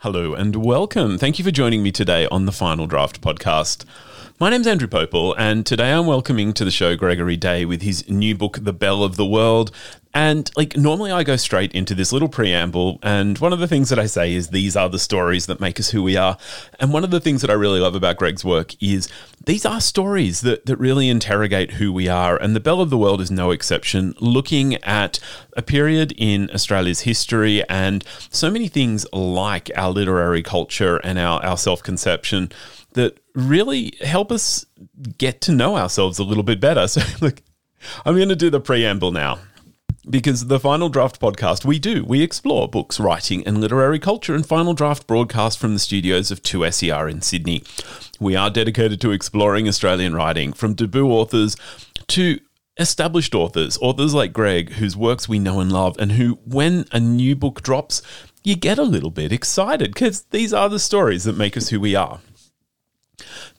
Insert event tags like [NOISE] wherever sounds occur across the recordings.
Hello and welcome. Thank you for joining me today on the Final Draft podcast. My name's Andrew Pople, and today I'm welcoming to the show Gregory Day with his new book, The Bell of the World. And like normally, I go straight into this little preamble, and one of the things that I say is these are the stories that make us who we are. And one of the things that I really love about Greg's work is these are stories that, that really interrogate who we are. And The Bell of the World is no exception, looking at a period in Australia's history and so many things like our literary culture and our, our self conception that really help us get to know ourselves a little bit better. [LAUGHS] So, look, I'm going to do the preamble now. Because the Final Draft podcast, we do. We explore books, writing, and literary culture, and Final Draft broadcast from the studios of 2SER in Sydney. We are dedicated to exploring Australian writing, from debut authors to established authors, authors like Greg, whose works we know and love, and who, when a new book drops, you get a little bit excited because these are the stories that make us who we are.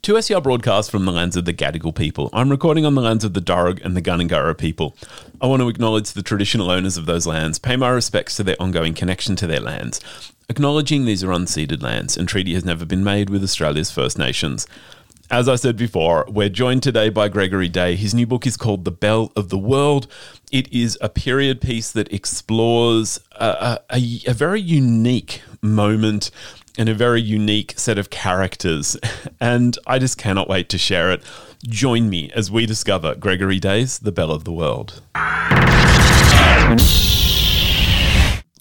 2SER broadcast from the lands of the Gadigal people. I'm recording on the lands of the Darug and the Gundungurra people. I want to acknowledge the traditional owners of those lands, pay my respects to their ongoing connection to their lands, acknowledging these are unceded lands and treaty has never been made with Australia's First Nations. As I said before, we're joined today by Gregory Day. His new book is called The Bell of the World. It is a period piece that explores a, a, a very unique moment and a very unique set of characters. [LAUGHS] And I just cannot wait to share it. Join me as we discover Gregory Day's The Bell of the World.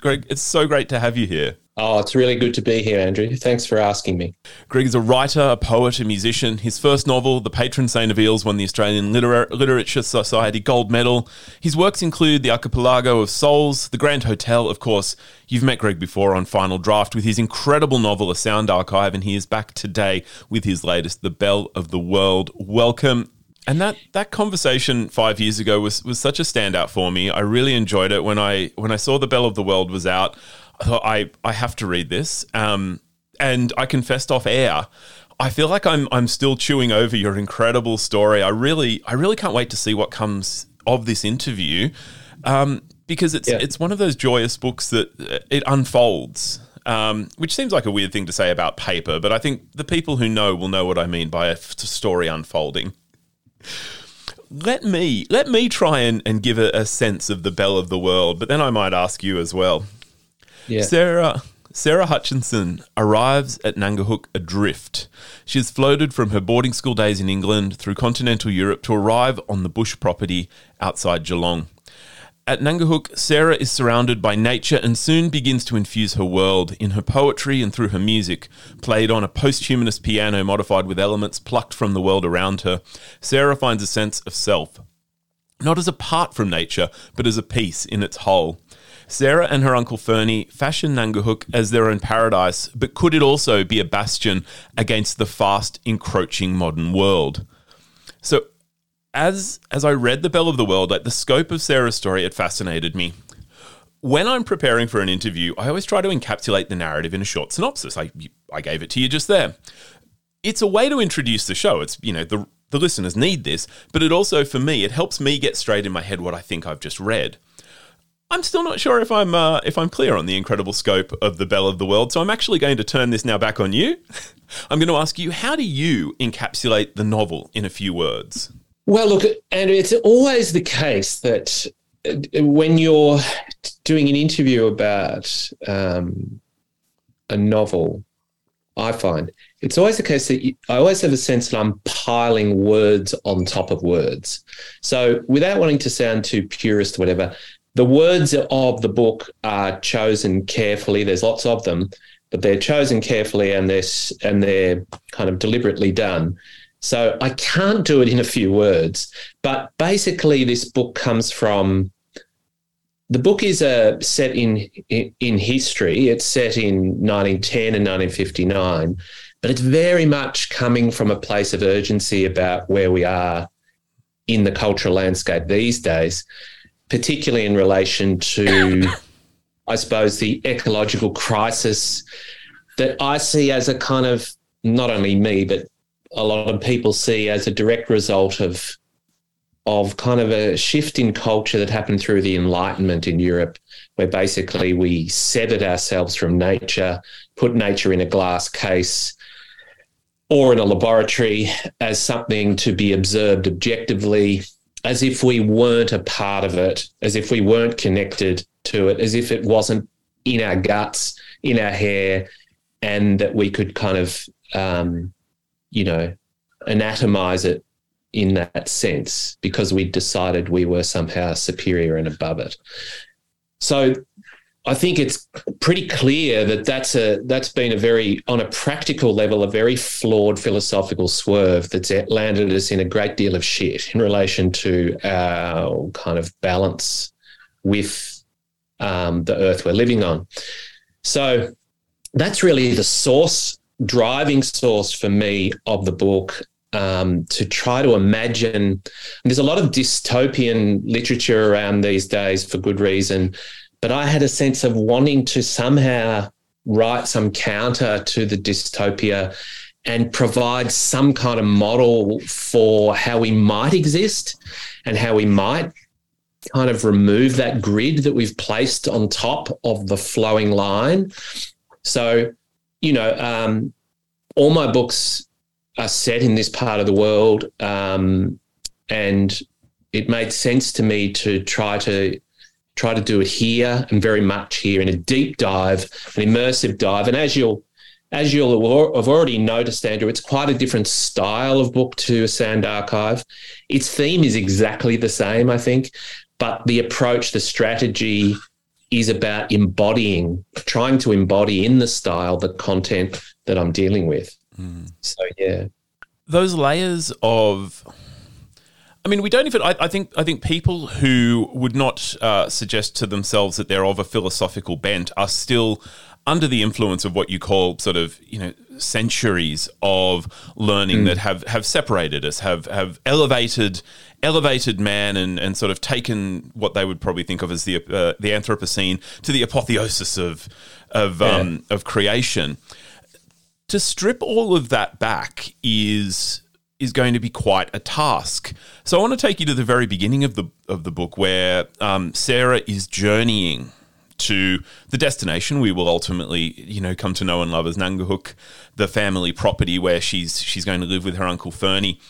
Greg, it's so great to have you here. Oh, it's really good to be here, Andrew. Thanks for asking me. Greg is a writer, a poet, a musician. His first novel, The Patron Saint of Eels, won the Australian Liter- Literature Society Gold Medal. His works include The Archipelago of Souls, The Grand Hotel, of course. You've met Greg before on Final Draft with his incredible novel, A Sand Archive, and he is back today with his latest, The Bell of the World. Welcome. And that, that conversation five years ago was, was such a standout for me. I really enjoyed it when I when I saw The Bell of the World was out. I thought I I have to read this. Um, and I confessed off air. I feel like I'm I'm still chewing over your incredible story. I really I really can't wait to see what comes of this interview, um, because it's yeah. it's one of those joyous books that uh, it unfolds. Um, which seems like a weird thing to say about paper, but I think the people who know will know what I mean by a story unfolding. Let me let me try and, and give a, a sense of the bell of the world, but then I might ask you as well. Yeah. Sarah Sarah Hutchison arrives at Ngangahook adrift. She has floated from her boarding school days in England through continental Europe to arrive on the bush property outside Geelong. At Ngangahook, Sarah is surrounded by nature and soon begins to infuse her world in her poetry and through her music, played on a posthumanist piano modified with elements plucked from the world around her. Sarah finds a sense of self, not as apart from nature, but as a piece in its whole. Sarah and her uncle Fernie fashion Ngangahook as their own paradise, but could it also be a bastion against the fast encroaching modern world? So, as as I read The Bell of the World, like the scope of Sarah's story, it fascinated me. When I'm preparing for an interview, I always try to encapsulate the narrative in a short synopsis. I I gave it to you just there. It's a way to introduce the show. It's you know the the listeners need this, but it also for me it helps me get straight in my head what I think I've just read. I'm still not sure if I'm uh, if I'm clear on the incredible scope of the Bell of the World, so I'm actually going to turn this now back on you. [LAUGHS] I'm going to ask you, how do you encapsulate the novel in a few words? Well, look, Andrew, it's always the case that uh, when you're doing an interview about um, a novel, I find it's always the case that you, I always have a sense that I'm piling words on top of words. So, without wanting to sound too purist or whatever, the words of the book are chosen carefully. There's lots of them, but they're chosen carefully and they're and they're kind of deliberately done. So I can't do it in a few words, but basically, this book comes from. The book is a uh, set in, in in history. It's set in 1910 and 1959, but it's very much coming from a place of urgency about where we are in the cultural landscape these days particularly in relation to, I suppose, the ecological crisis that I see as a kind of not only me, but a lot of people see as a direct result of of kind of a shift in culture that happened through the Enlightenment in Europe, where basically we severed ourselves from nature, put nature in a glass case or in a laboratory as something to be observed objectively, as if we weren't a part of it, as if we weren't connected to it, as if it wasn't in our guts, in our hair, and that we could kind of, um, you know, anatomize it in that sense because we decided we were somehow superior and above it. So I think it's pretty clear that that's a that's been a very on a practical level a very flawed philosophical swerve that's landed us in a great deal of shit in relation to our kind of balance with um, the earth we're living on. So that's really the source driving source for me of the book um, to try to imagine. there's a lot of dystopian literature around these days for good reason, but I had a sense of wanting to somehow write some counter to the dystopia and provide some kind of model for how we might exist and how we might kind of remove that grid that we've placed on top of the flowing line. So, you know, um, all my books are set in this part of the world. Um, and it made sense to me to try to try to do it here and very much here in a deep dive, an immersive dive. And as you'll as you'll have already noticed, Andrew, it's quite a different style of book to a Sand Archive. Its theme is exactly the same, I think, but the approach, the strategy is about embodying, trying to embody in the style the content that I'm dealing with. Mm. So yeah, those layers of. I mean, we don't even. I, I think. I think people who would not uh, suggest to themselves that they're of a philosophical bent are still under the influence of what you call sort of you know centuries of learning mm. that have have separated us, have have elevated elevated man and and sort of taken what they would probably think of as the uh, the Anthropocene to the apotheosis of of yeah. um, of creation to strip all of that back is is going to be quite a task. So I want to take you to the very beginning of the of the book, where um, Sarah is journeying to the destination we will ultimately, you know, come to know and love as Ngangahook, the family property where she's she's going to live with her uncle Fernie.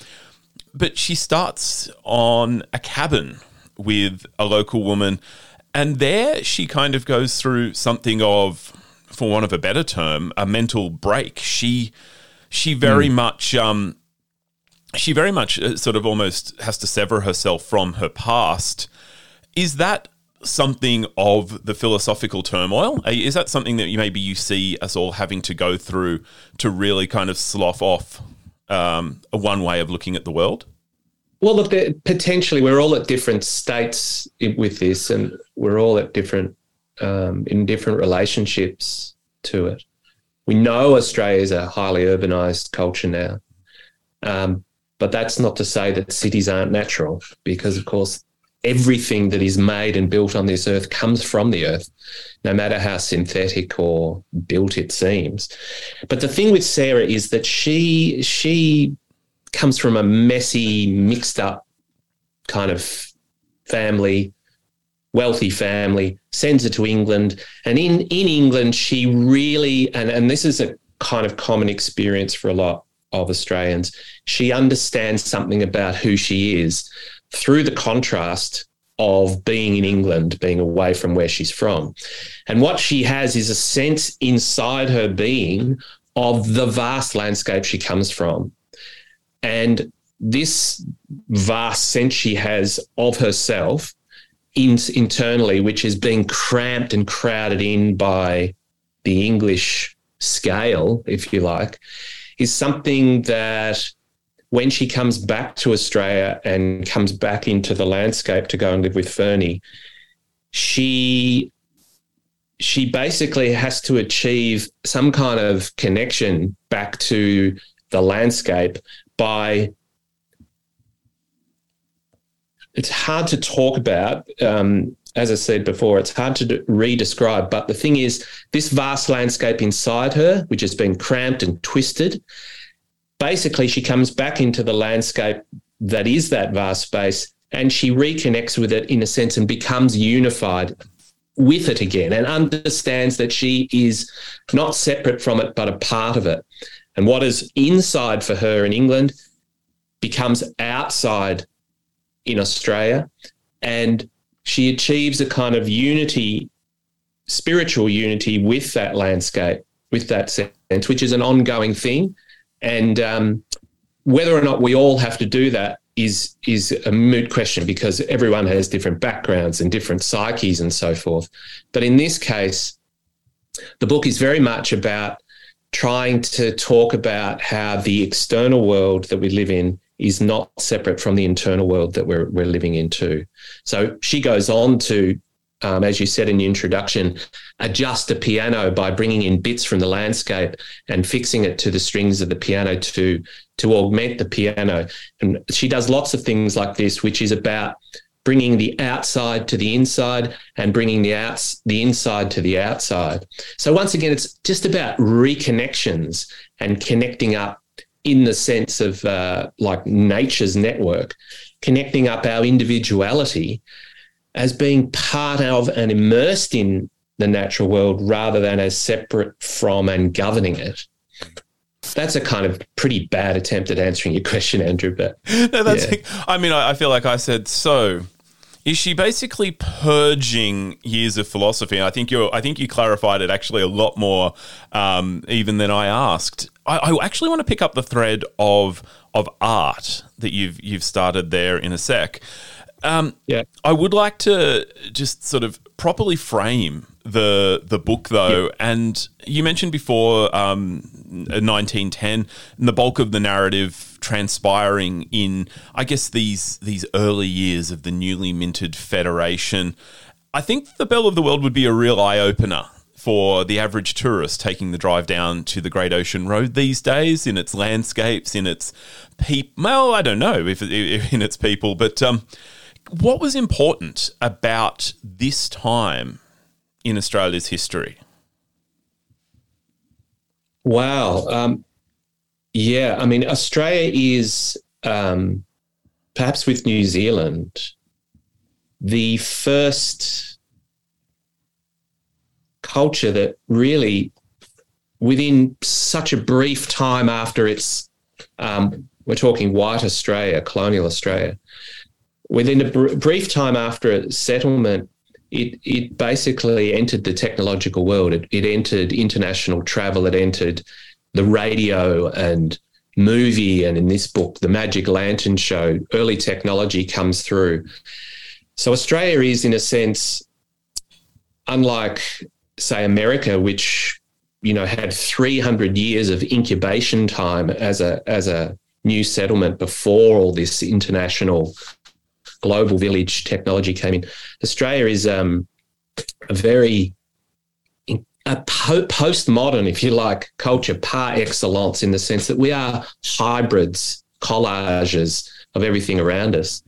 But she starts on a cabin with a local woman, and there she kind of goes through something of for want of a better term, a mental break. She she very mm. much um, she very much uh, sort of almost has to sever herself from her past. Is that something of the philosophical turmoil? Uh, is that something that you maybe you see us all having to go through to really kind of slough off um, a one way of looking at the world? Well, look, potentially we're all at different states with this, and we're all at different um, in different relationships to it. We know Australia is a highly urbanized culture now, um, but that's not to say that cities aren't natural, because of course everything that is made and built on this earth comes from the earth, no matter how synthetic or built it seems. But the thing with Sarah is that she she comes from a messy, mixed up kind of family wealthy family, sends her to England. And in, in England, she really, and, and this is a kind of common experience for a lot of Australians, she understands something about who she is through the contrast of being in England, being away from where she's from. And what she has is a sense inside her being of the vast landscape she comes from. And this vast sense she has of herself in, internally, which is being cramped and crowded in by the English scale, if you like, is something that when she comes back to Australia and comes back into the landscape to go and live with Fernie, she she basically has to achieve some kind of connection back to the landscape by it's hard to talk about. Um, as I said before, it's hard to re-describe. But the thing is, this vast landscape inside her, which has been cramped and twisted, basically she comes back into the landscape that is that vast space and she reconnects with it in a sense and becomes unified with it again and understands that she is not separate from it but a part of it. And what is inside for her in England becomes outside in Australia and she achieves a kind of unity spiritual unity with that landscape with that sense which is an ongoing thing and um, whether or not we all have to do that is is a moot question because everyone has different backgrounds and different psyches and so forth. But in this case, the book is very much about trying to talk about how the external world that we live in is not separate from the internal world that we're we're living in too. So she goes on to um, as you said in the introduction, adjust a piano by bringing in bits from the landscape and fixing it to the strings of the piano to to augment the piano. And she does lots of things like this, which is about bringing the outside to the inside and bringing the outs the inside to the outside. So once again, it's just about reconnections and connecting up in the sense of uh, like nature's network, connecting up our individuality as being part of and immersed in the natural world rather than as separate from and governing it. That's a kind of pretty bad attempt at answering your question, Andrew. But [LAUGHS] no, that's. Yeah. I mean, I feel like I said so. Is she basically purging years of philosophy? I think you I think you clarified it actually a lot more um, even than I asked. I, I actually want to pick up the thread of of art that you've you've started there in a sec. Um, yeah, I would like to just sort of properly frame the the book though, yeah. and you mentioned before um, 1910 and the bulk of the narrative transpiring in, I guess these these early years of the newly minted federation. I think the Bell of the World would be a real eye opener for the average tourist taking the drive down to the Great Ocean Road these days in its landscapes, in its people. Well, I don't know if, if in its people, but um, what was important about this time in Australia's history? Wow. Um, yeah, I mean, Australia is um, perhaps with New Zealand the first culture that really, within such a brief time after its, um, we're talking white Australia, colonial Australia, within a br- brief time after settlement, it, it basically entered the technological world. It, it entered international travel. It entered the radio and movie. And in this book, the Magic Lantern Show, early technology comes through. So Australia is, in a sense, unlike, say, America, which you know had 300 years of incubation time as a as a new settlement before all this international global village technology came in. Australia is um, a very a po- postmodern, if you like, culture par excellence in the sense that we are hybrids, collages of everything around us.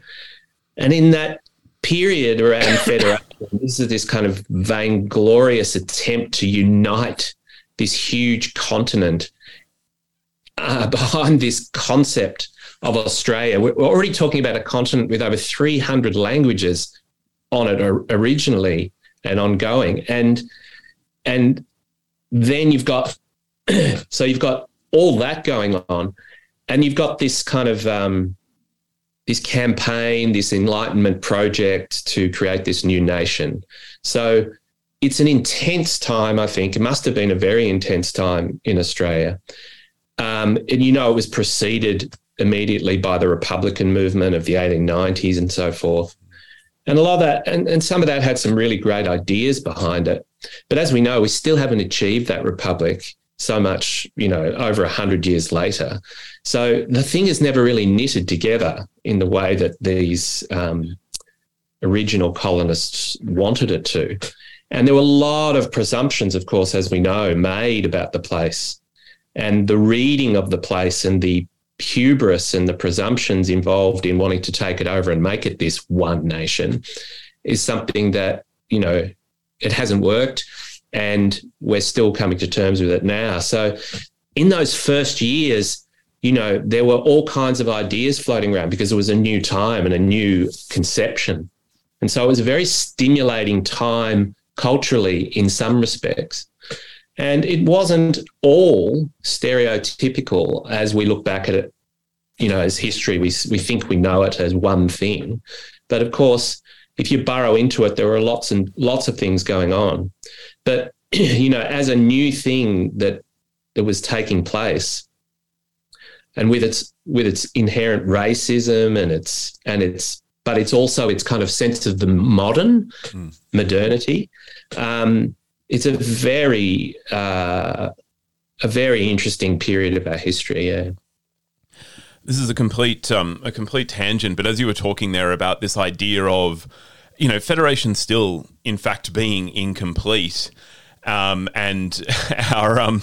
And in that period around [COUGHS] federation, this is this kind of vainglorious attempt to unite this huge continent uh, [LAUGHS] behind this concept of Australia. We're already talking about a continent with over 300 languages on it originally and ongoing. And and then you've got [CLEARS THROAT] so you've got all that going on, and you've got this kind of um, this campaign, this enlightenment project to create this new nation. So it's an intense time, I think. It must have been a very intense time in Australia. Um, and you know, it was preceded immediately by the Republican movement of the 1890s and so forth. And a lot of that, and, and some of that had some really great ideas behind it. But as we know, we still haven't achieved that republic so much, you know, over a hundred years later. So the thing is never really knitted together in the way that these um, original colonists wanted it to. And there were a lot of presumptions, of course, as we know, made about the place and the reading of the place and the hubris and the presumptions involved in wanting to take it over and make it this one nation is something that, you know, it hasn't worked and we're still coming to terms with it now. So in those first years, you know, there were all kinds of ideas floating around because it was a new time and a new conception. And so it was a very stimulating time culturally in some respects. And it wasn't all stereotypical as we look back at it, you know, as history. We, we think we know it as one thing. But of course, if you burrow into it, there are lots and lots of things going on. But, [CLEARS THROAT] you know, as a new thing that, that was taking place, and with its with its inherent racism and its and its but it's also its kind of sense of the modern mm. modernity. Um, it's a very uh, a very interesting period of our history. Yeah. This is a complete um, a complete tangent, but as you were talking there about this idea of, you know, federation still in fact being incomplete, um, and [LAUGHS] our um,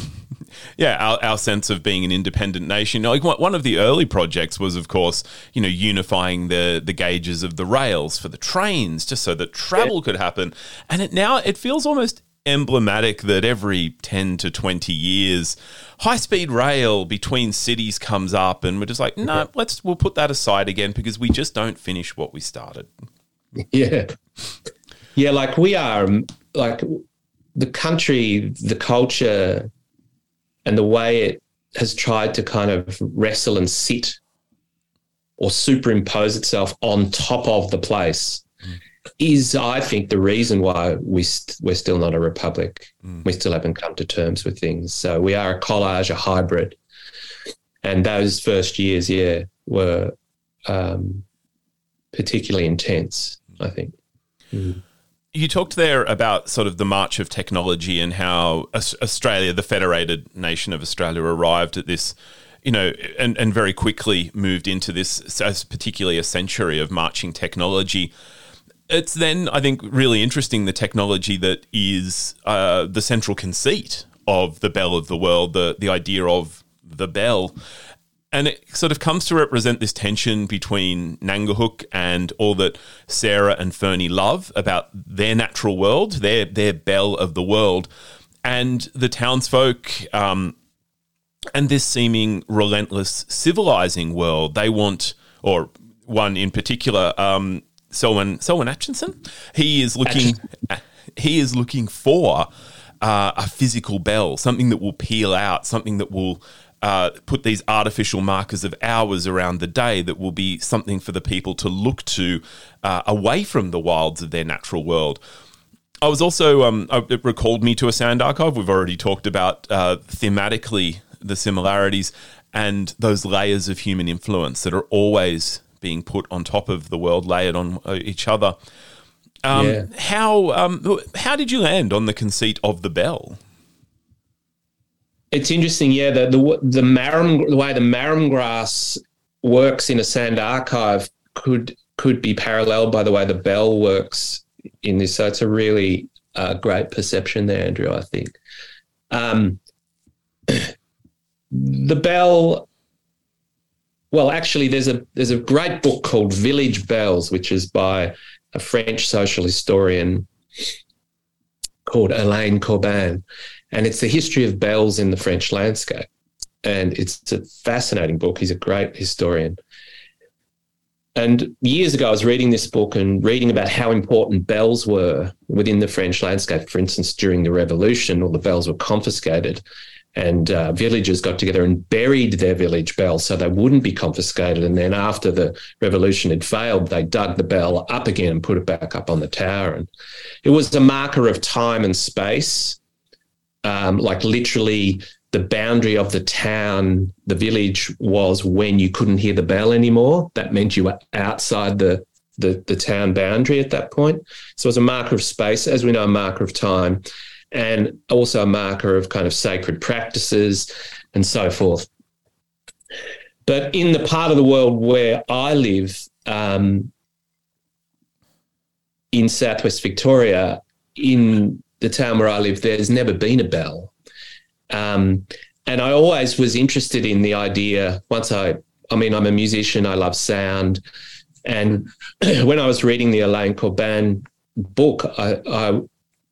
yeah, our, our sense of being an independent nation. Like one of the early projects was, of course, you know, unifying the the gauges of the rails for the trains, just so that travel yeah. could happen. And it now it feels almost emblematic that every 10 to 20 years high speed rail between cities comes up and we're just like no nah, let's we'll put that aside again because we just don't finish what we started [LAUGHS] yeah yeah like we are um, like the country the culture and the way it has tried to kind of wrestle and sit or superimpose itself on top of the place. Is, I think, the reason why we we st- we're still not a republic. Mm. We still haven't come to terms with things. So we are a collage, a hybrid. And those first years, yeah, were um, particularly intense, I think. Mm you talked there about sort of the march of technology and how Australia, the federated nation of Australia, arrived at this, you know, and, and very quickly moved into this as particularly a century of marching technology. It's then, I think, really interesting the technology that is uh, the central conceit of the bell of the world, the the idea of the bell and it sort of comes to represent this tension between Ngangahook and all that Sarah and Fernie love about their natural world, their their bell of the world, and the townsfolk. Um, and this seeming relentless civilizing world. They want, or one in particular, um, Selwyn Selwyn Atchison. He is looking. He is looking for uh, a physical bell, something that will peal out, something that will uh, put these artificial markers of hours around the day that will be something for the people to look to uh, away from the wilds of their natural world. I was also, um, it recalled me to a sand archive. We've already talked about uh, thematically the similarities and those layers of human influence that are always being put on top of the world, layered on uh, each other. Um, yeah. How um, how did you land on the conceit of the bell? It's interesting, yeah. The the the marram the way the marram grass works in a sand archive could could be paralleled by the way the bell works in this. So it's a really uh, great perception there, Andrew. I think um, [CLEARS THROAT] the bell. Well, actually, there's a there's a great book called Village Bells, which is by a French social historian called Alain Corbin, and it's the history of bells in the French landscape. And it's a fascinating book. He's a great historian. And years ago, I was reading this book and reading about how important bells were within the French landscape. For instance, during the revolution, all the bells were confiscated, and uh, villagers got together and buried their village bell so they wouldn't be confiscated. And then, after the revolution had failed, they dug the bell up again and put it back up on the tower. And it was a marker of time and space um, like literally the boundary of the town, the village was when you couldn't hear the bell anymore. That meant you were outside the, the, the town boundary at that point. So it was a marker of space, as we know, a marker of time, and also a marker of kind of sacred practices and so forth. But in the part of the world where I live, um, in southwest Victoria, in the town where I live, there's never been a bell. Um, and I always was interested in the idea. Once I, I mean, I'm a musician, I love sound. And [CLEARS THROAT] when I was reading the Alain Corbin book, I, I,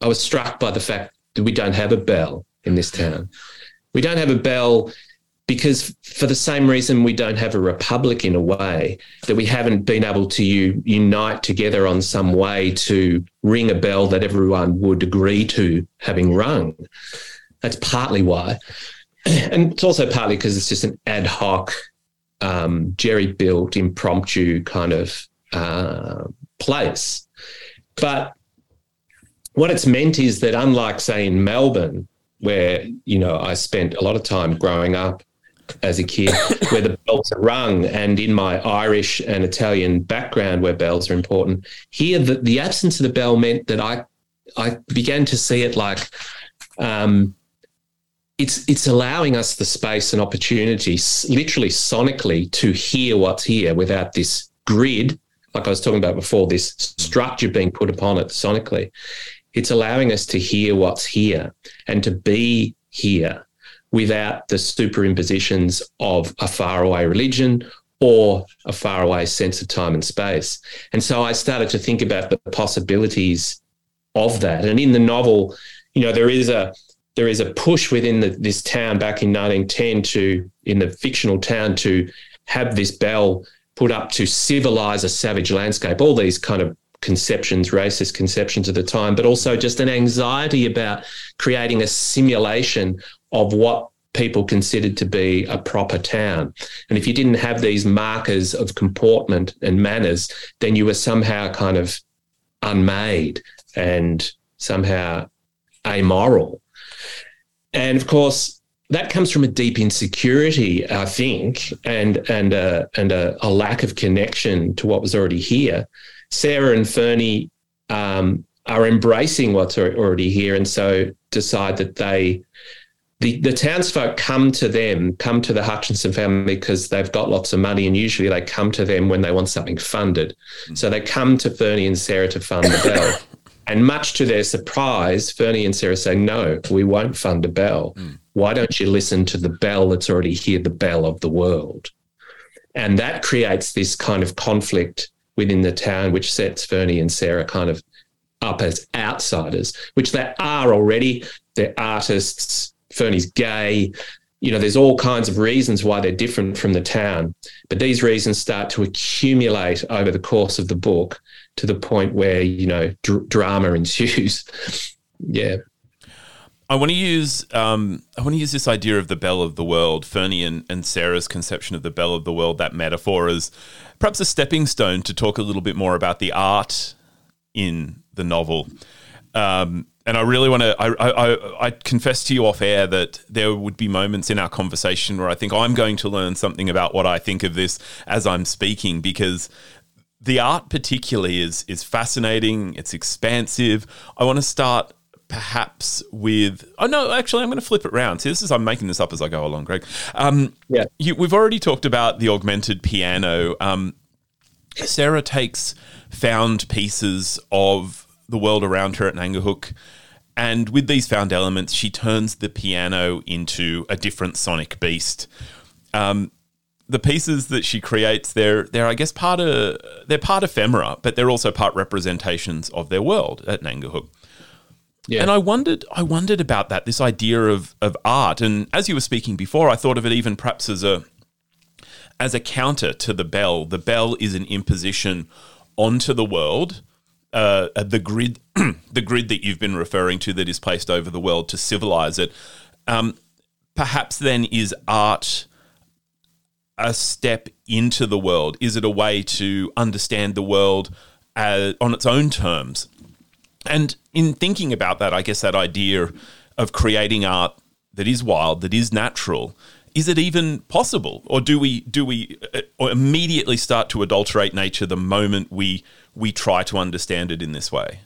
I was struck by the fact we don't have a bell in this town. We don't have a bell because for the same reason we don't have a republic in a way that we haven't been able to u- unite together on some way to ring a bell that everyone would agree to having rung. That's partly why. [CLEARS THROAT] And it's also partly because it's just an ad hoc um, jerry built impromptu kind of uh, place. But what it's meant is that unlike say in melbourne where you know i spent a lot of time growing up as a kid [COUGHS] where the bells are rung and in my irish and italian background where bells are important here the, the absence of the bell meant that i i began to see it like um, it's it's allowing us the space and opportunity literally sonically to hear what's here without this grid like i was talking about before this structure being put upon it sonically it's allowing us to hear what's here and to be here without the superimpositions of a faraway religion or a faraway sense of time and space. And so I started to think about the possibilities of that. And in the novel, you know, there is a there is a push within the, this town back in 1910 to in the fictional town to have this bell put up to civilize a savage landscape. All these kind of conceptions, racist conceptions of the time, but also just an anxiety about creating a simulation of what people considered to be a proper town. And if you didn't have these markers of comportment and manners, then you were somehow kind of unmade and somehow amoral. And of course, that comes from a deep insecurity, I think, and and a, and a, a lack of connection to what was already here. Sarah and Fernie um, are embracing what's already here, and so decide that they the, the townsfolk come to them, come to the Hutchison family because they've got lots of money, and usually they come to them when they want something funded. Mm. So they come to Fernie and Sarah to fund the bell. [COUGHS] and much to their surprise, Fernie and Sarah say, No, we won't fund a bell. Mm. Why don't you listen to the bell that's already here, the bell of the world? And that creates this kind of conflict within the town, which sets Fernie and Sarah kind of up as outsiders, which they are already. They're artists, Fernie's gay. You know, there's all kinds of reasons why they're different from the town. But these reasons start to accumulate over the course of the book to the point where, you know, dr- drama ensues. [LAUGHS] yeah. I want to use um, I want to use this idea of the bell of the world, Fernie and, and Sarah's conception of the bell of the world, that metaphor as perhaps a stepping stone to talk a little bit more about the art in the novel. Um, and I really want to. I, I, I confess to you off air that there would be moments in our conversation where I think I'm going to learn something about what I think of this as I'm speaking because the art particularly is is fascinating. It's expansive. I want to start perhaps with oh no actually i'm going to flip it around see this is i'm making this up as i go along greg um, yeah you, we've already talked about the augmented piano um, sarah takes found pieces of the world around her at Ngangahook. And with these found elements, she turns the piano into a different sonic beast. Um, the pieces that she creates, they're they're I guess part of they're part ephemera, but they're also part representations of their world at Ngangahook. Yeah. And I wondered I wondered about that, this idea of of art. And as you were speaking before, I thought of it even perhaps as a as a counter to the bell. The bell is an imposition onto the world uh, the grid, [CLEARS THROAT] the grid that you've been referring to that is placed over the world to civilize it. Um, perhaps then is art a step into the world? Is it a way to understand the world uh, on its own terms? And in thinking about that, I guess that idea of creating art that is wild, that is natural, is it even possible, or do we do we uh, immediately start to adulterate nature the moment we we try to understand it in this way?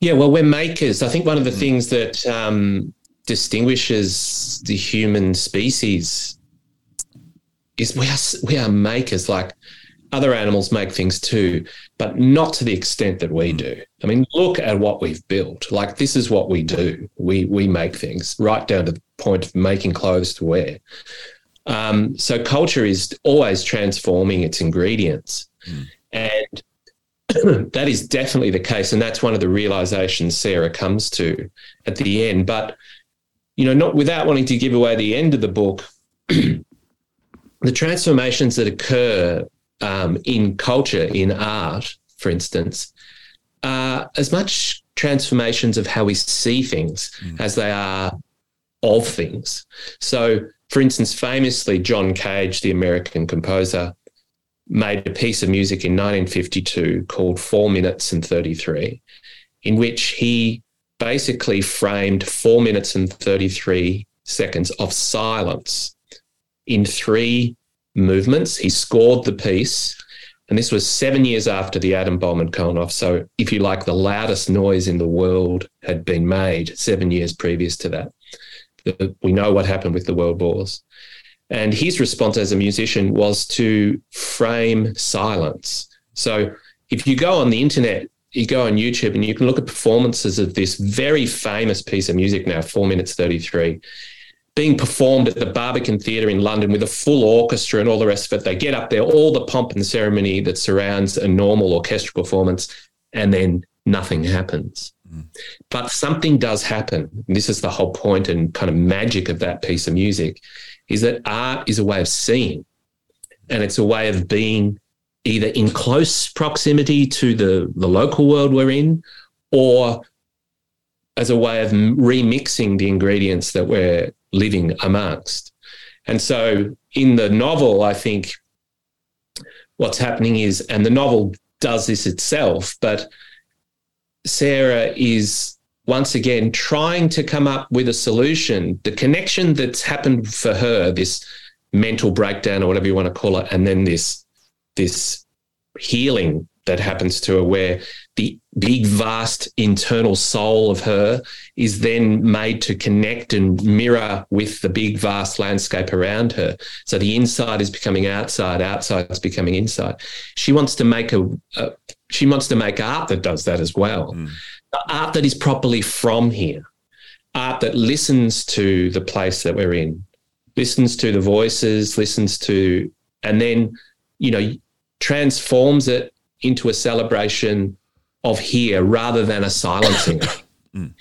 Yeah, well, we're makers. I think one of the things that um, distinguishes the human species is we are we are makers. Like other animals make things too, but not to the extent that we do. I mean, look at what we've built. Like this is what we do. We we make things right down to the point of making clothes to wear. Um, so culture is always transforming its ingredients. Mm. And [CLEARS THROAT] that is definitely the case. And that's one of the realizations Sarah comes to at the end. But, you know, not without wanting to give away the end of the book, [CLEARS THROAT] the transformations that occur um, in culture, in art, for instance, are as much transformations of how we see things mm. as they are of things. So, for instance, famously, John Cage, the American composer, made a piece of music in 1952 called Four Minutes and 33, in which he basically framed four minutes and 33 seconds of silence in three movements. He scored the piece, and this was seven years after the atom bomb had gone off. So, if you like, the loudest noise in the world had been made seven years previous to that. We know what happened with the world wars. And his response as a musician was to frame silence. So, if you go on the internet you go on YouTube and you can look at performances of this very famous piece of music now, four minutes 33, being performed at the Barbican Theatre in London with a full orchestra and all the rest of it. They get up there, all the pomp and ceremony that surrounds a normal orchestral performance, and then nothing happens. Mm. But something does happen. This is the whole point and kind of magic of that piece of music is that art is a way of seeing and it's a way of being either in close proximity to the, the local world we're in or as a way of remixing the ingredients that we're living amongst. And so in the novel, I think what's happening is, and the novel does this itself, but Sarah is once again trying to come up with a solution. The connection that's happened for her, this mental breakdown or whatever you want to call it, and then this this healing that happens to her where the big vast internal soul of her is then made to connect and mirror with the big vast landscape around her. So the inside is becoming outside outside is becoming inside. She wants to make a, a she wants to make art that does that as well. Mm. art that is properly from here art that listens to the place that we're in listens to the voices listens to and then you know transforms it into a celebration of here rather than a silencing. [COUGHS] mm.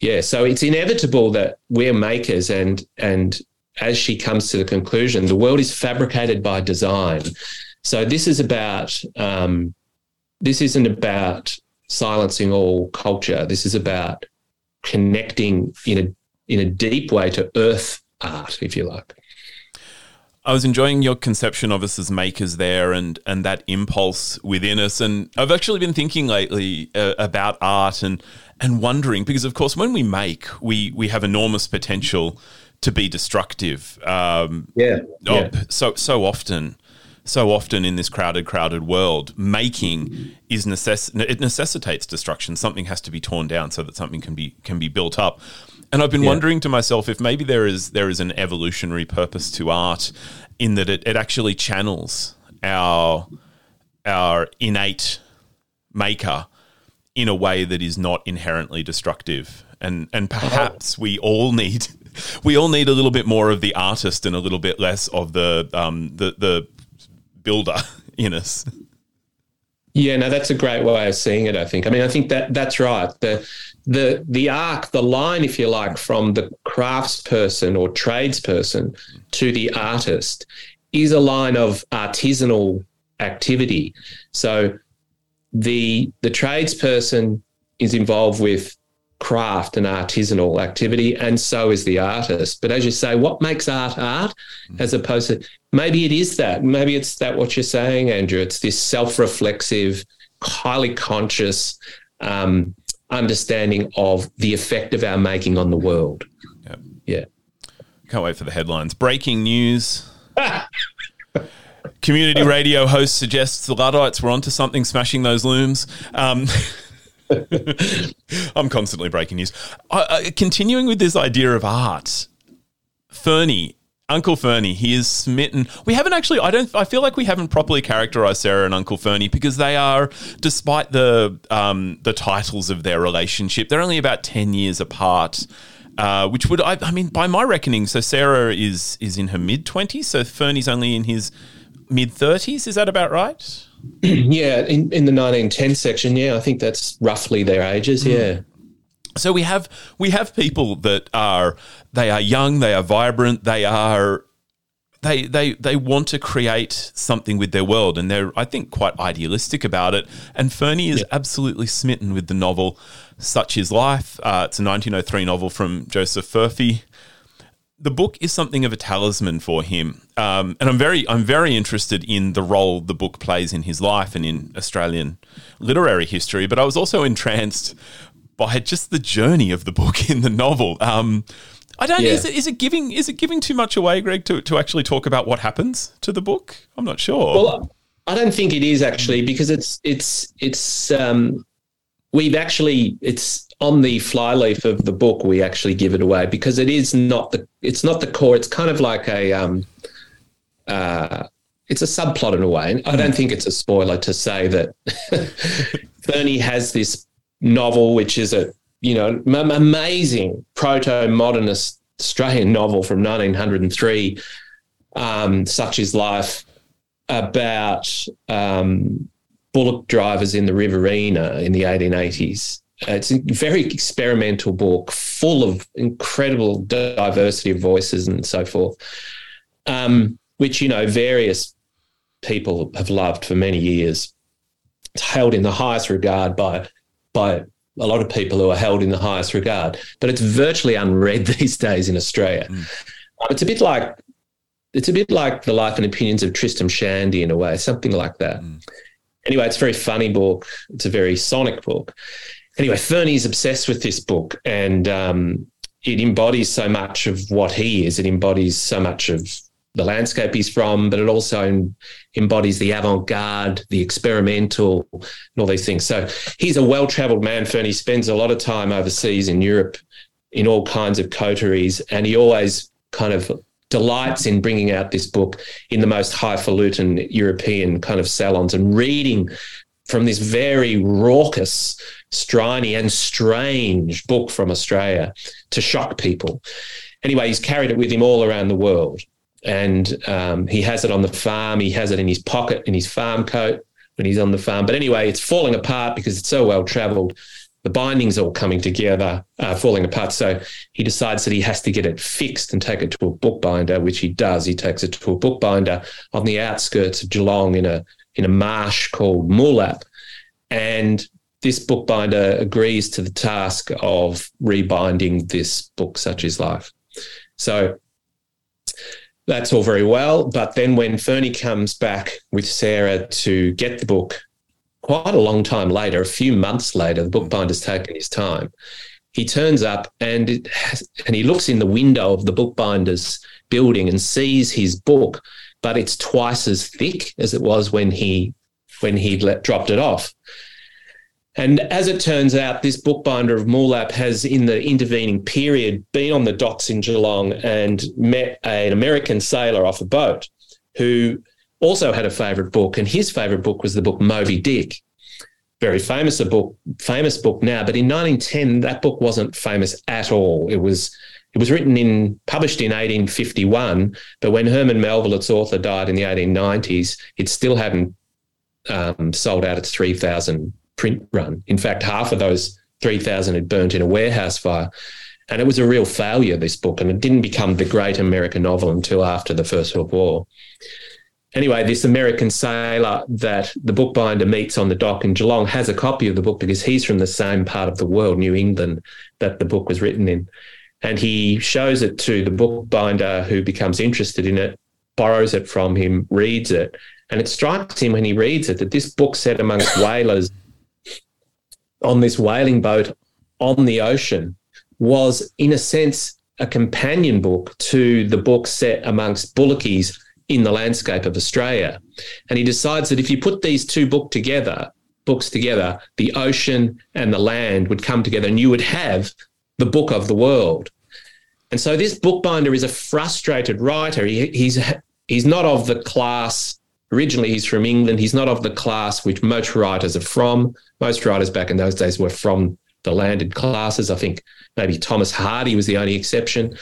Yeah, so it's inevitable that we're makers, and and as she comes to the conclusion, the world is fabricated by design. So this is about um, this isn't about silencing all culture. This is about connecting in a in a deep way to earth art, if you like. I was enjoying your conception of us as makers there and and that impulse within us. And I've actually been thinking lately uh, about art and and wondering because of course when we make we we have enormous potential to be destructive um, yeah, yeah. so so often so often in this crowded crowded world making is necess- it necessitates destruction. Something has to be torn down so that something can be can be built up and I've been yeah. wondering to myself if maybe there is there is an evolutionary purpose to art in that it, it actually channels our our innate maker in a way that is not inherently destructive. And and perhaps oh. we all need [LAUGHS] we all need a little bit more of the artist and a little bit less of the um the the builder [LAUGHS] in us. Yeah, no, that's a great way of seeing it. I think. I mean, I think that that's right. The the the arc, the line, if you like, from the craftsperson or tradesperson to the artist is a line of artisanal activity. So the the tradesperson is involved with craft and artisanal activity, and so is the artist. But as you say, what makes art art, as opposed to maybe it is that, maybe it's that what you're saying, Andrew. It's this self-reflexive, highly conscious. Um, understanding of the effect of our making on the world. Yep. Yeah. Can't wait for the headlines. Breaking news. [LAUGHS] Community radio host suggests the Luddites were onto something smashing those looms. Um, [LAUGHS] I'm constantly breaking news. Uh, continuing with this idea of art, Fernie Uncle Fernie, he is smitten. We haven't actually. I don't. I feel like we haven't properly characterized Sarah and Uncle Fernie because they are, despite the um, the titles of their relationship, they're only about ten years apart. Uh, which would I, I mean by my reckoning, so Sarah is is in her mid twenties, so Fernie's only in his mid thirties. Is that about right? [CLEARS THROAT] yeah, in, in the nineteen ten section, yeah, I think that's roughly their ages. Mm. So we have we have people that are they are young, they are vibrant, they are they they they want to create something with their world, and they're I think quite idealistic about it. And Fernie is yeah. absolutely smitten with the novel. Such is life. Uh, it's a 1903 novel from Joseph Furphy. The book is something of a talisman for him, um, and I'm very I'm very interested in the role the book plays in his life and in Australian literary history. But I was also entranced by just the journey of the book in the novel. Um, I don't. Yeah. Is it is it giving is it giving too much away, Greg, to to actually talk about what happens to the book? I'm not sure. Well, I don't think it is actually because it's it's it's um, we've actually it's on the flyleaf of the book we actually give it away because it is not the it's not the core. It's kind of like a um, uh, it's a subplot in a way. I don't think it's a spoiler to say that [LAUGHS] Fernie has this novel, which is a you know amazing proto modernist Australian novel from 1903, um, such is life, about um, bullock drivers in the Riverina in the 1880s. It's a very experimental book, full of incredible diversity of voices and so forth, um, which you know various people have loved for many years. It's held in the highest regard by by a lot of people who are held in the highest regard, but it's virtually unread [LAUGHS] these days in Australia. Mm. Um, it's a bit like it's a bit like the life and opinions of Tristram Shandy in a way, something like that. Mm. Anyway, it's a very funny book. It's a very sonic book. Anyway, Fernie's obsessed with this book, and um, it embodies so much of what he is. It embodies so much of the landscape he's from, but it also embodies the avant garde, the experimental, and all these things. So he's a well traveled man, Fern. He spends a lot of time overseas in Europe in all kinds of coteries, and he always kind of delights in bringing out this book in the most highfalutin European kind of salons and reading from this very raucous, striny, and strange book from Australia to shock people. Anyway, he's carried it with him all around the world and um, he has it on the farm. He has it in his pocket in his farm coat when he's on the farm. But anyway, it's falling apart because it's so well traveled. The binding's all coming together, uh, falling apart. So he decides that he has to get it fixed and take it to a bookbinder, which he does. He takes it to a bookbinder on the outskirts of Geelong in a in a marsh called Moolap, and this bookbinder agrees to the task of rebinding this book, such is life. So that's all very well. But then when Fernie comes back with Sarah to get the book, quite a long time later, a few months later, the bookbinder's taken his time. He turns up and has, and he looks in the window of the bookbinder's building and sees his book, but it's twice as thick as it was when he when he let, dropped it off. And as it turns out, this bookbinder of Moolap has, in the intervening period, been on the docks in Geelong and met an American sailor off a boat who also had a favourite book. And his favourite book was the book Moby Dick. Very famous a book, famous book now, but in 1910 that book wasn't famous at all. It was it was written in published in 1851, but when Herman Melville, its author, died in the 1890s, it still hadn't um, sold out its 3,000 print run. In fact, half of those 3,000 had burnt in a warehouse fire. And it was a real failure, this book, and it didn't become the great American novel until after the First World War. Anyway, this American sailor that the bookbinder meets on the dock in Geelong has a copy of the book because he's from the same part of the world, New England, that the book was written in. And he shows it to the bookbinder who becomes interested in it, borrows it from him, reads it. And it strikes him when he reads it that this book set amongst [COUGHS] whalers on this whaling boat on the ocean was, in a sense, a companion book to the book set amongst bullockies in the landscape of Australia. And he decides that if you put these two book together, books together, the ocean and the land would come together and you would have the book of the world. And so this bookbinder is a frustrated writer. He, he's he's not of the class originally he's from England. He's not of the class which most writers are from. Most writers back in those days were from the landed classes. I think maybe Thomas Hardy was the only exception.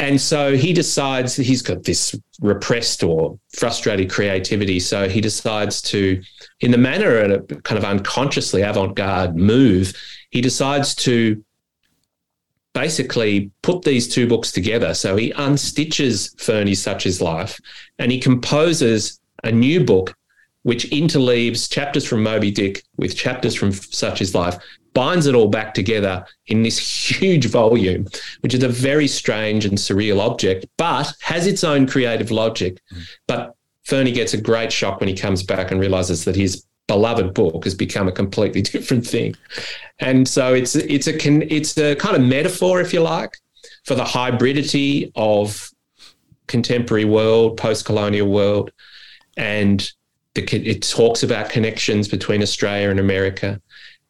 And so he decides he's got this repressed or frustrated creativity. So he decides to, in the manner of a kind of unconsciously avant garde move, he decides to basically put these two books together. So he unstitches Fernie's Such Is Life and he composes a new book which interleaves chapters from Moby Dick with chapters from Such Is Life, binds it all back together in this huge volume, which is a very strange and surreal object, but has its own creative logic. But Fernie gets a great shock when he comes back and realizes that his beloved book has become a completely [LAUGHS] different thing. And so it's it's a it's a kind of metaphor, if you like, for the hybridity of contemporary world, post-colonial world, and the, it talks about connections between Australia and America,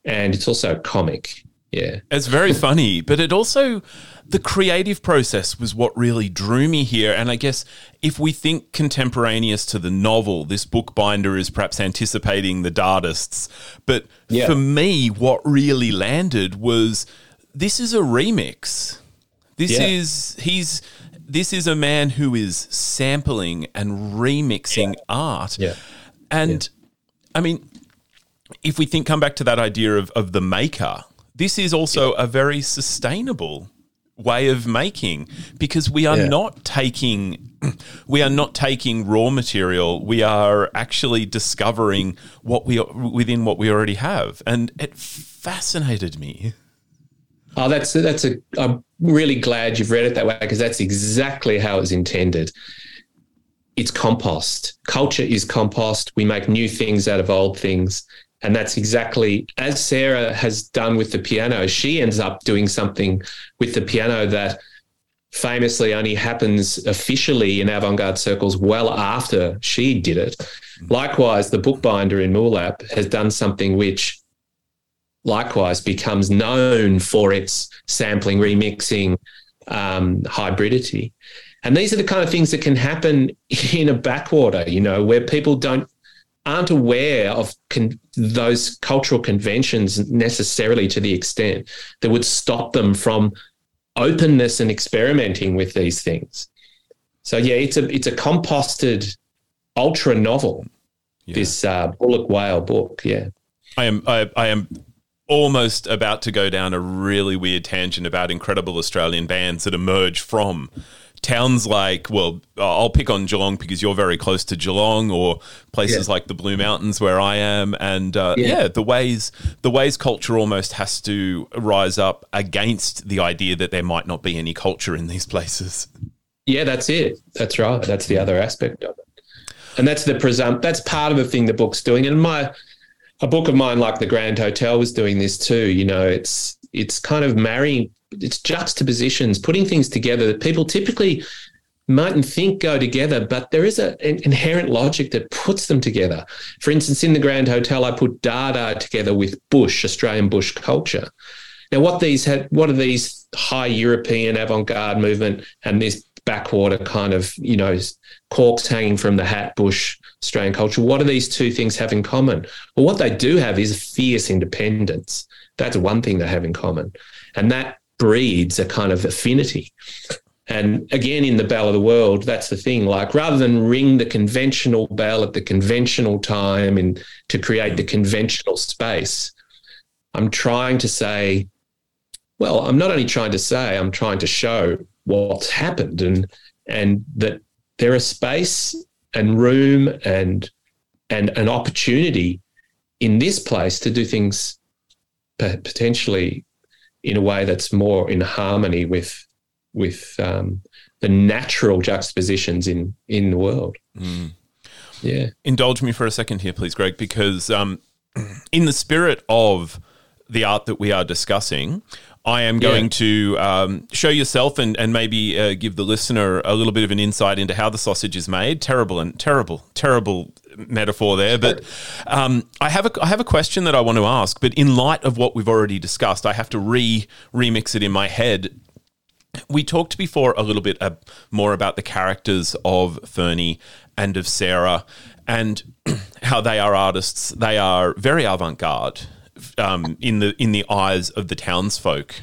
and it's also comic. Yeah, it's very funny, but it also the creative process was what really drew me here. And I guess if we think contemporaneous to the novel, this bookbinder is perhaps anticipating the Dadaists. But yeah. for me, what really landed was this is a remix. This yeah. is he's this is a man who is sampling and remixing yeah. art. Yeah. And I mean, if we think come back to that idea of, of the maker, this is also a very sustainable way of making because we are yeah. not taking [CLEARS THROAT] we are not taking raw material we are actually discovering what we within what we already have and it fascinated me oh that's that's a i'm really glad you've read it that way because that's exactly how it's intended it's compost culture is compost we make new things out of old things and that's exactly as Sarah has done with the piano. She ends up doing something with the piano that famously only happens officially in avant garde circles well after she did it. Likewise, the bookbinder in Moolap has done something which likewise becomes known for its sampling, remixing, um, hybridity. And these are the kind of things that can happen in a backwater, you know, where people don't aren't aware of con- those cultural conventions necessarily to the extent that would stop them from openness and experimenting with these things. So yeah, it's a it's a composted ultra novel. Yeah. This uh, Bullock Whale book, yeah. I am I, I am almost about to go down a really weird tangent about incredible Australian bands that emerge from towns like, well, I'll pick on Geelong because you're very close to Geelong, or places yeah. like the Blue Mountains where I am, and uh, yeah. yeah. the ways the ways culture almost has to rise up against the idea that there might not be any culture in these places. Yeah, that's it. That's right. That's the other aspect of it, and that's the presump. That's part of the thing the book's doing, and my a book of mine like the Grand Hotel was doing this too. You know, it's it's kind of marrying it's juxtapositions, putting things together that people typically mightn't think go together, but there is a, an inherent logic that puts them together. For instance, in the Grand Hotel, I put Dada together with Bush, Australian Bush culture. Now, what these had, what are these high European avant-garde movement and this backwater kind of, you know, corks hanging from the hat Bush Australian culture? What do these two things have in common? Well, what they do have is fierce independence. That's one thing they have in common, and that breeds a kind of affinity. And again, in the bell of the world, that's the thing. Like rather than ring the conventional bell at the conventional time and to create the conventional space, I'm trying to say, well, I'm not only trying to say, I'm trying to show what's happened and and that there are space and room and and an opportunity in this place to do things potentially in a way that's more in harmony with with um, the natural juxtapositions in in the world. Mm. Yeah. Indulge me for a second here, please, Greg, because um, [CLEARS THROAT] in the spirit of the art that we are discussing, I am going yeah. to um, show yourself and, and maybe uh, give the listener a little bit of an insight into how the sausage is made. Terrible and terrible, terrible metaphor there, but um, I have a I have a question that I want to ask. But in light of what we've already discussed, I have to re remix it in my head. We talked before a little bit uh, more about the characters of Fernie and of Sarah, and [CLEARS THROAT] how they are artists. They are very avant garde um, in the in the eyes of the townsfolk,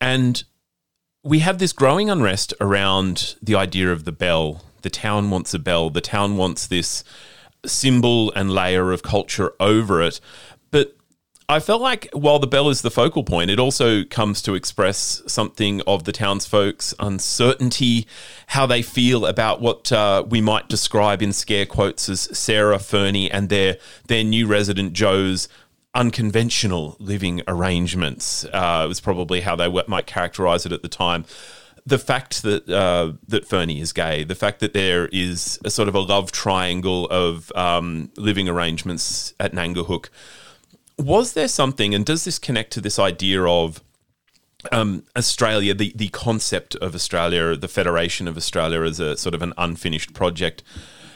and we have this growing unrest around the idea of the bell the town wants a bell. The town wants this symbol and layer of culture over it. I felt like while the bell is the focal point, it also comes to express something of the townsfolk's uncertainty, how they feel about what uh, we might describe in scare quotes as Sarah, Fernie, and their their new resident Joe's unconventional living arrangements. Uh, was probably how they might characterize it at the time. The fact that uh, that Fernie is gay, the fact that there is a sort of a love triangle of um, living arrangements at Ngangahook was there something, and does this connect to this idea of um, Australia, the, the concept of Australia, the Federation of Australia as a sort of an unfinished project?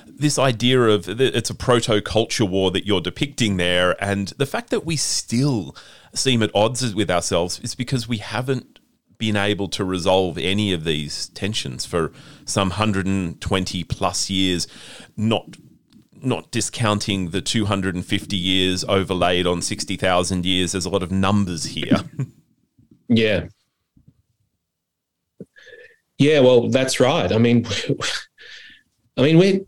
This idea of it's a proto culture war that you're depicting there, and the fact that we still seem at odds with ourselves is because we haven't been able to resolve any of these tensions for some 120 plus years, not not discounting the 250 years overlaid on 60,000 years. There's a lot of numbers here. [LAUGHS] yeah. Yeah, well, that's right. I mean, [LAUGHS] I mean, we're,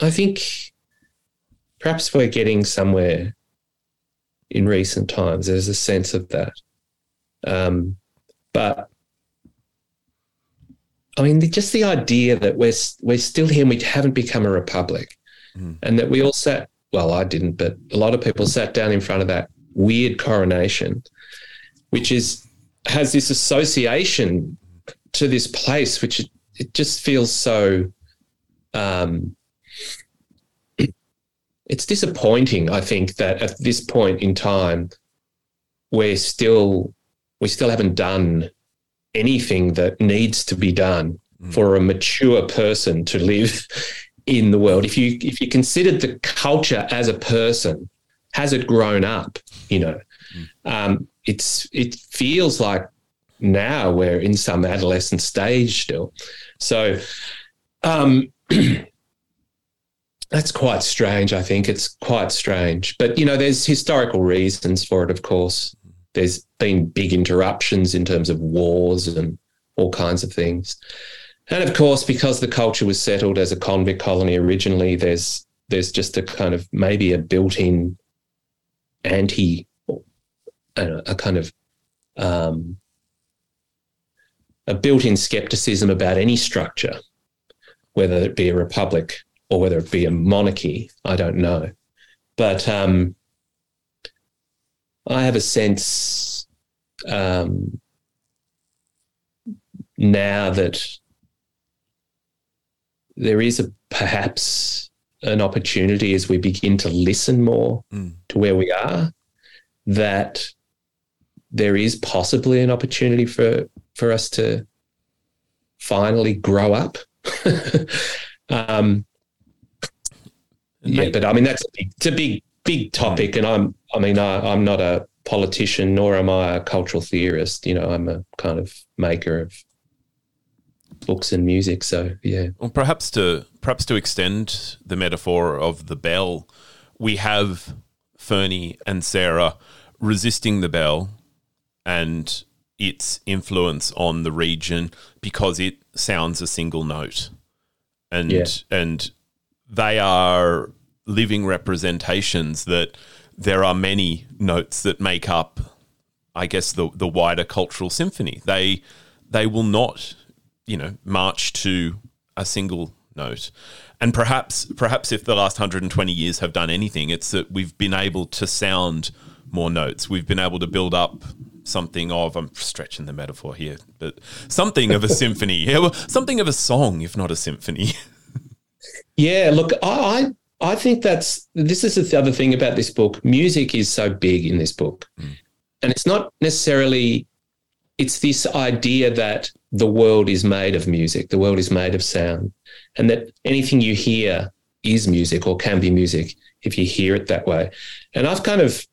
I think perhaps we're getting somewhere in recent times. There's a sense of that. Um, but I mean, just the idea that we're we're still here and we haven't become a republic, mm. and that we all sat. Well, I didn't, but a lot of people sat down in front of that weird coronation, which is has this association to this place, which it, it just feels so. Um, [CLEARS THROAT] it's disappointing. I think that at this point in time, we're still we still haven't done anything that needs to be done mm. for a mature person to live [LAUGHS] in the world. If you if you considered the culture as a person, has it grown up? You know, mm. um, it's it feels like now we're in some adolescent stage still. So um, [CLEARS THROAT] that's quite strange. I think it's quite strange, but you know, there's historical reasons for it, of course there's been big interruptions in terms of wars and all kinds of things. And of course, because the culture was settled as a convict colony originally, there's there's just a kind of maybe a built-in anti, a, a kind of um, a built-in skepticism about any structure, whether it be a republic or whether it be a monarchy. I don't know, but um, I have a sense um, now that there is a perhaps an opportunity as we begin to listen more mm. to where we are that there is possibly an opportunity for for us to finally grow up [LAUGHS] um, yeah but i mean that's a big, it's a big big topic, and I'm I mean I, I'm not a politician nor am I a cultural theorist. You know, I'm a kind of maker of books and music. So yeah. Well, perhaps to perhaps to extend the metaphor of the bell, we have Fernie and Sarah resisting the bell and its influence on the region because it sounds a single note, and yeah. and they are living representations that there are many notes that make up, I guess, the the wider cultural symphony. They they will not, you know, march to a single note. And perhaps perhaps if the last 120 years have done anything, it's that we've been able to sound more notes. We've been able to build up something of I'm stretching the metaphor here, but something of a symphony. [LAUGHS] Yeah, well, something of a song, if not a symphony. [LAUGHS] yeah, look, I, I think that's this is the other thing about this book. Music is so big in this book. Mm. And it's not necessarily it's this idea that the world is made of music, the world is made of sound, and that anything you hear is music or can be music if you hear it that way. And I've kind of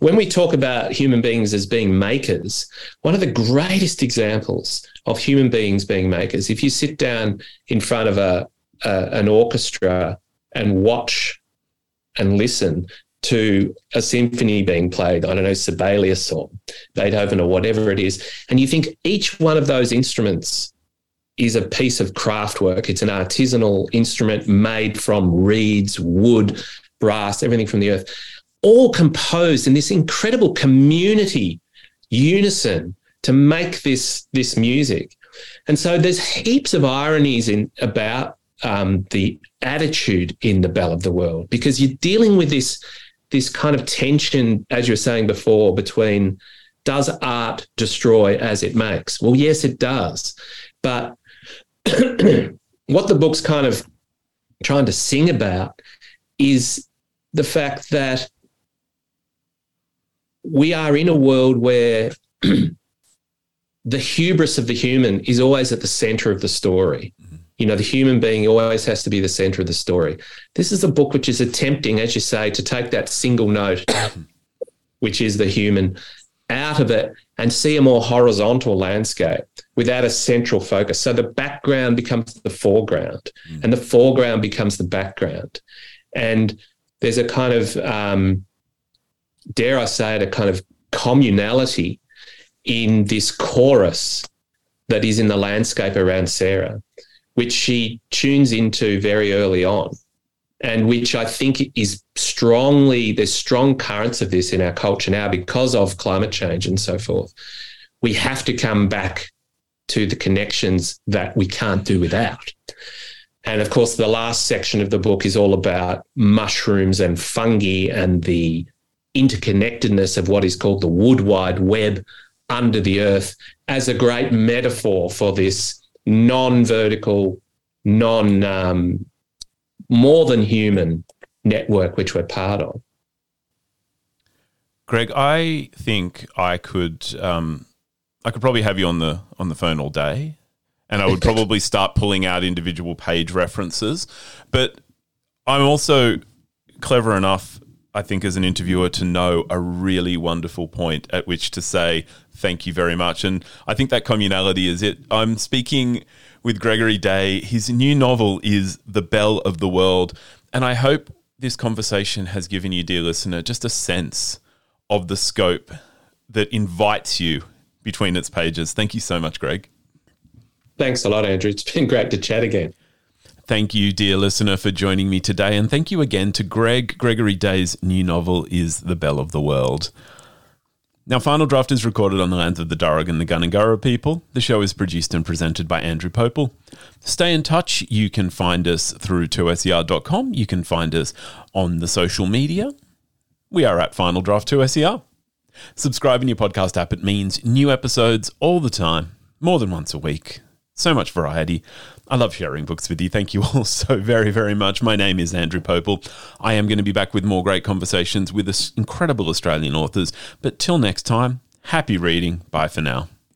when we talk about human beings as being makers, one of the greatest examples of human beings being makers, if you sit down in front of a, a an orchestra and watch and listen to a symphony being played, I don't know, Sibelius or Beethoven or whatever it is. And you think each one of those instruments is a piece of craft work. It's an artisanal instrument made from reeds, wood, brass, everything from the earth. all composed in this incredible community unison to make this this music. And so there's heaps of ironies in about um, the attitude in the Bell of the World because you're dealing with this this kind of tension, as you were saying before, between does art destroy as it makes? Well, yes, it does. But [CLEARS THROAT] what the book's kind of trying to sing about is the fact that we are in a world where [CLEARS THROAT] the hubris of the human is always at the center of the story. Mm-hmm. You know, the human being always has to be the center of the story. This is a book which is attempting, as you say, to take that single note, [COUGHS] which is the human, out of it and see a more horizontal landscape without a central focus. So the background becomes the foreground mm. and the foreground becomes the background. And there's a kind of, um, dare I say it, a kind of communality in this chorus that is in the landscape around Sarah, which she tunes into very early on and which I think is strongly, there's strong currents of this in our culture now because of climate change and so forth. We have to come back to the connections that we can't do without. And of course, the last section of the book is all about mushrooms and fungi and the interconnectedness of what is called the wood wide web under the earth as a great metaphor for this non vertical, non um, more than human network which we're part of. Greg, I think I could um, I could probably have you on the on the phone all day, and I would [LAUGHS] probably start pulling out individual page references. But I'm also clever enough, I think, as an interviewer, to know a really wonderful point at which to say thank you very much. And I think that communality is it. I'm speaking with Gregory Day. His new novel is The Bell of the World. And I hope this conversation has given you, dear listener, just a sense of the scope that invites you between its pages. Thank you so much, Greg. Thanks a lot, Andrew. It's been great to chat again. Thank you, dear listener, for joining me today. And thank you again to Greg. Gregory Day's new novel is The Bell of the World. Now, Final Draft is recorded on the lands of the Darug and the Gundungurra people. The show is produced and presented by Andrew Pople. Stay in touch. You can find us through 2ser.com. You can find us on the social media. We are at Final Draft 2ser. Subscribe in your podcast app. It means new episodes all the time, more than once a week. So much variety. I love sharing books with you. Thank you all [LAUGHS] so very, very much. My name is Andrew Pople. I am going to be back with more great conversations with incredible Australian authors. But till next time, happy reading. Bye for now.